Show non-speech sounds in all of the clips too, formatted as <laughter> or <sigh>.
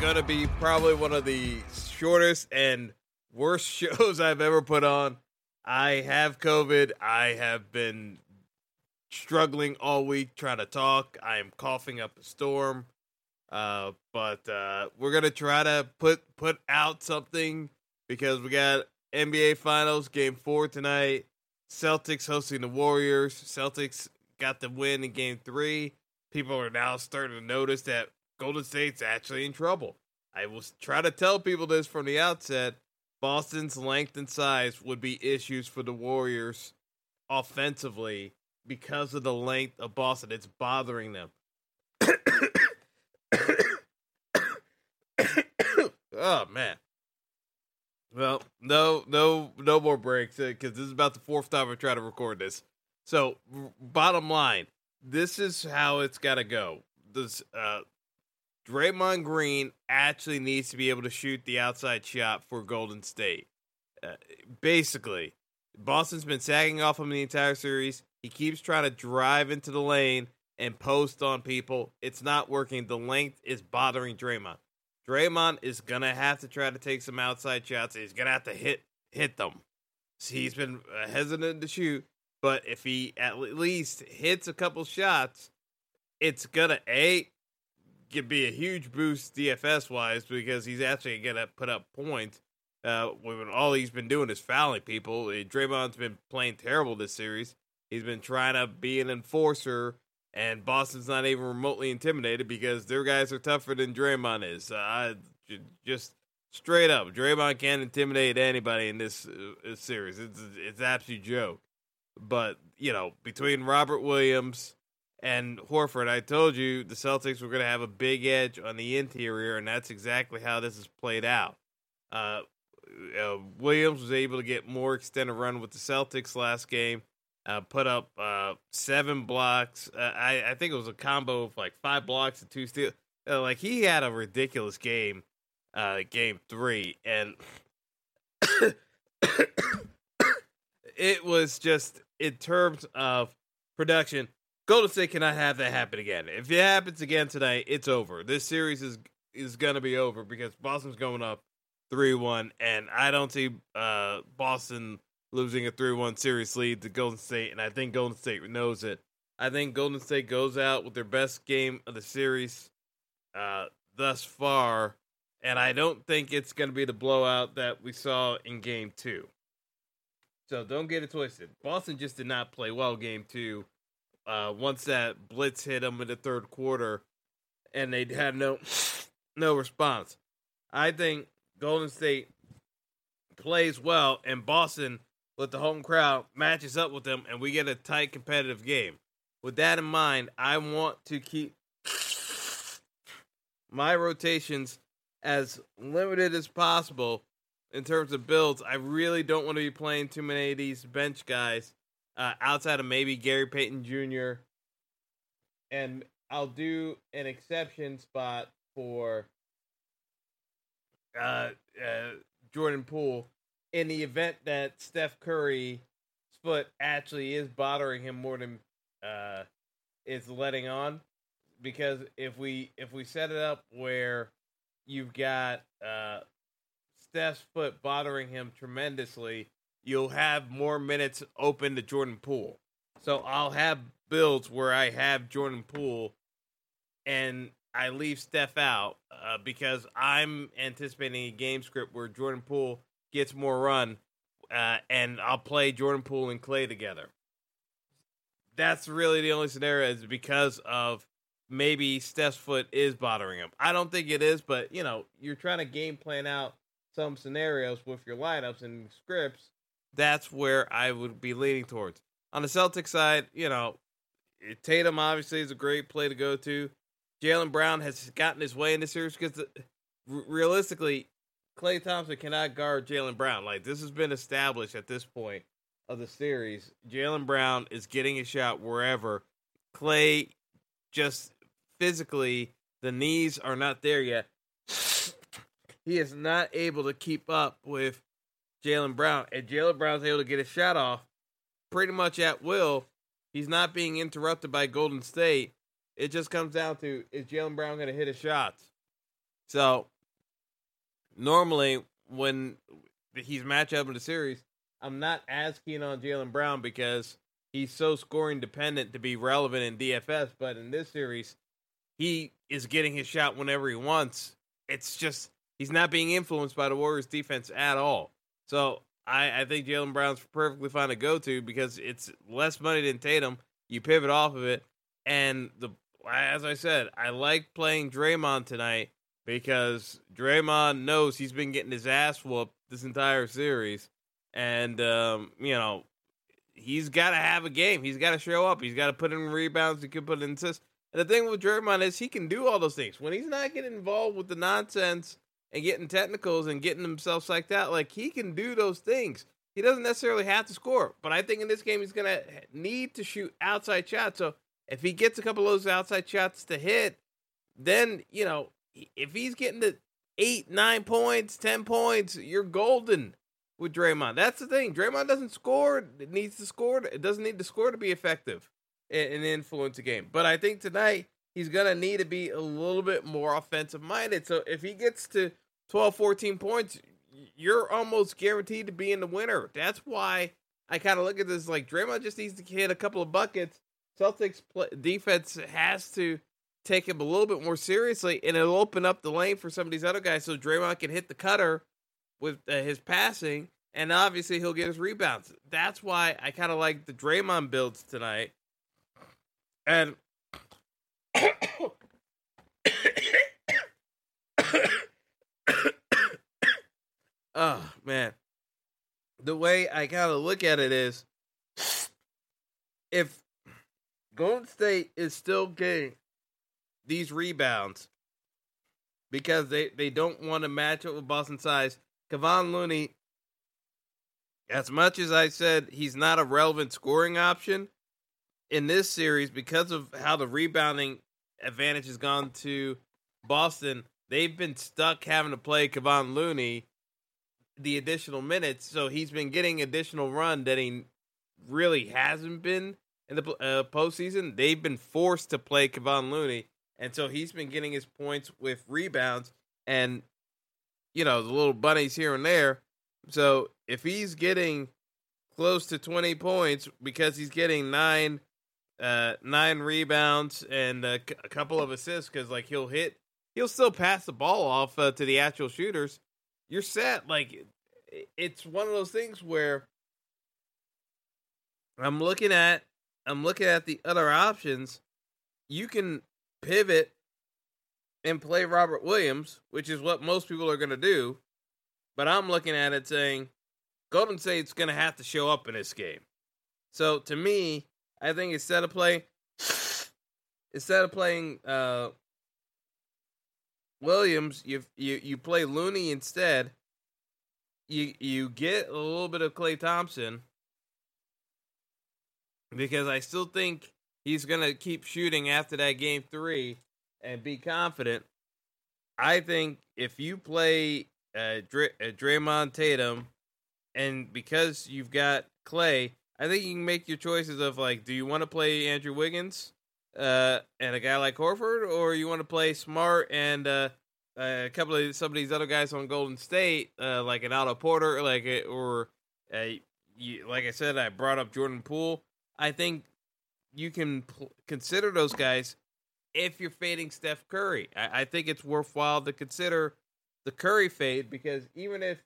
to be probably one of the shortest and worst <laughs> shows I've ever put on. I have COVID. I have been struggling all week trying to talk. I am coughing up a storm. Uh, but uh, we're gonna try to put put out something because we got NBA Finals Game Four tonight. Celtics hosting the Warriors. Celtics got the win in Game Three. People are now starting to notice that Golden State's actually in trouble. I will try to tell people this from the outset. Boston's length and size would be issues for the Warriors offensively because of the length of Boston. It's bothering them. <coughs> oh man. Well, no, no, no more breaks because this is about the fourth time I try to record this. So, bottom line, this is how it's got to go. This uh, Draymond Green actually needs to be able to shoot the outside shot for Golden State. Uh, basically, Boston's been sagging off him the entire series. He keeps trying to drive into the lane and post on people. It's not working. The length is bothering Draymond. Draymond is gonna have to try to take some outside shots. He's gonna have to hit hit them. He's been uh, hesitant to shoot, but if he at least hits a couple shots, it's gonna a could be a huge boost DFS wise because he's actually gonna put up points. Uh, when all he's been doing is fouling people. Uh, Draymond's been playing terrible this series. He's been trying to be an enforcer, and Boston's not even remotely intimidated because their guys are tougher than Draymond is. Uh, just straight up, Draymond can't intimidate anybody in this, uh, series. It's it's an absolute joke. But you know, between Robert Williams and Horford, I told you the Celtics were going to have a big edge on the interior, and that's exactly how this has played out. Uh, uh, Williams was able to get more extended run with the Celtics last game. Uh, put up uh, seven blocks. Uh, I, I think it was a combo of like five blocks and two steals. Uh, like he had a ridiculous game, game three, and <coughs> <coughs> it was just in terms of production Golden State cannot have that happen again. If it happens again tonight, it's over. This series is is gonna be over because Boston's going up three one, and I don't see uh, Boston losing a three one series lead to Golden State, and I think Golden State knows it. I think Golden State goes out with their best game of the series uh, thus far, and I don't think it's to be the blowout that we saw in Game Two. So don't get it twisted. Boston just did not play well Game Two uh, once that blitz hit them in the third quarter, and they had no no response. I think Golden State plays well, and Boston with the home crowd matches up with them, and we get a tight competitive game. With that in mind, I want to keep my rotations as limited as possible in terms of builds. I really don't want to be playing too many of these bench guys uh, outside of maybe Gary Payton Jr. And I'll do an exception spot for uh, uh, Jordan Poole in the event that Steph Curry's foot actually is bothering him more than uh, is letting on. Because if we if we set it up where you've got uh, Steph's foot bothering him tremendously, you'll have more minutes open to Jordan Poole. So I'll have builds where I have Jordan Poole and I leave Steph out uh, because I'm anticipating a game script where Jordan Poole gets more run, uh, and I'll play Jordan Poole and Klay together. That's really the only scenario is because of maybe Steph's foot is bothering him. I don't think it is, but you know, you're trying to game plan out some scenarios with your lineups and scripts. That's where I would be leaning towards. On the Celtics side, you know, eh, Tatum obviously is a great play to go to. Jaylen Brown has gotten his way in this series because realistically, Klay Thompson cannot guard Jaylen Brown. Like this has been established at this point of the series. Jaylen Brown is getting a shot wherever. Klay just physically, the knees are not there yet. he is not able to keep up with Jaylen Brown, and Jaylen Brown's able to get a shot off pretty much at will. He's not being interrupted by Golden State. It just comes down to is Jaylen Brown going to hit his shots? So normally when he's match up in the series, I'm not as keen on Jaylen Brown because he's so scoring dependent to be relevant in DFS. But in this series, he is getting his shot whenever he wants. It's just he's not being influenced by the Warriors defense at all. So I, I think Jaylen Brown's perfectly fine to go to because it's less money than Tatum. You pivot off of it, and the as I said, I like playing Draymond tonight because Draymond knows he's been getting his ass whooped this entire series, and um, you know he's got to have a game. He's got to show up. He's got to put in rebounds. He can put in assists. And the thing with Draymond is he can do all those things when he's not getting involved with the nonsense and getting technicals and getting himself psyched out. Like he can do those things. He doesn't necessarily have to score, but I think in this game he's gonna need to shoot outside shots. So if he gets a couple of those outside shots to hit, then you know if he's getting to eight, nine points, ten points, you're golden with Draymond. That's the thing. Draymond doesn't score. It needs to score. It doesn't need to score to be effective and influence a game. But I think tonight he's gonna need to be a little bit more offensive minded. So if he gets to 12, 14 points, you're almost guaranteed to be in the winner. That's why I kind of look at this like Draymond just needs to hit a couple of buckets. Celtics play, defense has to take him a little bit more seriously, and it'll open up the lane for some of these other guys so Draymond can hit the cutter with uh, his passing, and obviously he'll get his rebounds. That's why I kind of like the Draymond builds tonight. And <coughs> <coughs> oh man, the way I kind of look at it is, if Golden State is still getting these rebounds because they, they don't want to match up with Boston size. Kevon Looney, as much as I said he's not a relevant scoring option in this series because of how the rebounding advantage has gone to Boston, they've been stuck having to play Kevon Looney the additional minutes, so he's been getting additional run that he really hasn't been in the uh, postseason. They've been forced to play Kevon Looney, and so he's been getting his points with rebounds and you know the little bunnies here and there. So if he's getting close to twenty points because he's getting nine uh, nine rebounds and a, c- a couple of assists because like he'll hit he'll still pass the ball off uh, to the actual shooters you're set like it's one of those things where i'm looking at i'm looking at the other options. You can pivot and play robert williams which is what most people are going to do but i'm looking at it saying golden state's going to have to show up in this game. So to me I think instead of playing instead of playing uh, Williams, you you you play Looney instead. You you get a little bit of Klay Thompson because I still think he's gonna keep shooting after that game three and be confident. I think if you play uh, Dr- uh, Draymond Tatum, and because you've got Klay, I think you can make your choices of like, do you want to play Andrew Wiggins uh, and a guy like Horford, or you want to play Smart and uh, uh, a couple of some of these other guys on Golden State, uh, like an Otto Porter, like a, or uh, you, like I said, I brought up Jordan Poole. I think you can pl- consider those guys if you're fading Steph Curry. I, I think it's worthwhile to consider the Curry fade because even if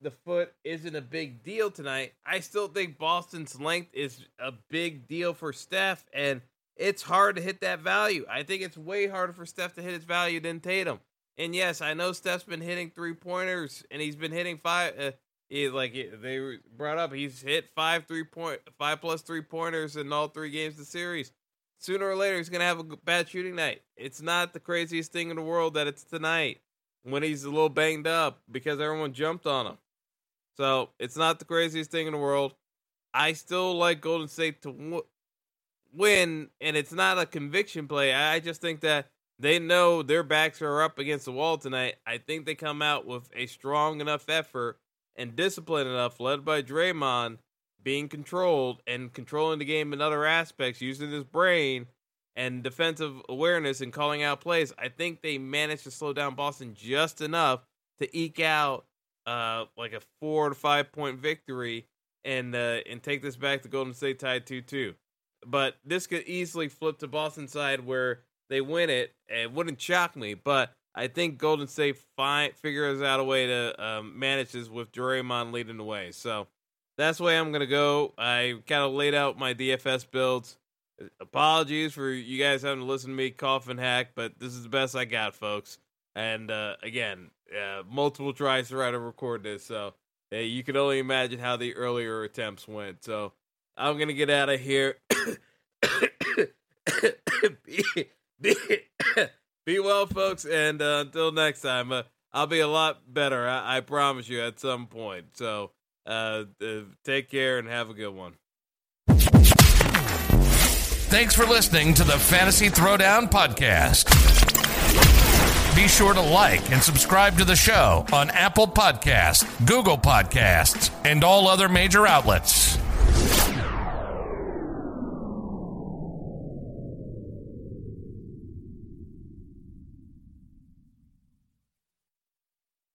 the foot isn't a big deal tonight, I still think Boston's length is a big deal for Steph, and it's hard to hit that value. I think it's way harder for Steph to hit his value than Tatum. And yes, I know Steph's been hitting three pointers, and he's been hitting five. Uh, he, like they brought up, he's hit five three point five plus three pointers in all three games of the series. Sooner or later, he's gonna have a bad shooting night. It's not the craziest thing in the world that it's tonight when he's a little banged up because everyone jumped on him. So it's not the craziest thing in the world. I still like Golden State to win, and it's not a conviction play. I just think that they know their backs are up against the wall tonight. I think they come out with a strong enough effort and disciplined enough, led by Draymond, being controlled and controlling the game in other aspects, using his brain and defensive awareness and calling out plays. I think they managed to slow down Boston just enough to eke out uh, like a four to five point victory and uh, and take this back to Golden State tied two two. But this could easily flip to Boston side where they win it. It wouldn't shock me, but I think Golden State figures out a way to um, manage this with Draymond leading the way. So that's the way I'm gonna go. I kind of laid out my DFS builds. Apologies for you guys having to listen to me cough and hack, but this is the best I got, folks. And uh, again, uh, multiple tries to try to record this, so you can only imagine how the earlier attempts went. So I'm gonna get out of here. <coughs> be, <coughs> be, <coughs> be, well, folks, and uh, until next time, uh, I'll be a lot better. I, I, promise you at some point. So uh, uh, take care and have a good one. Thanks for listening to the Fantasy Throwdown Podcast. Be sure to like and subscribe to the show on Apple Podcasts, Google Podcasts, and all other major outlets.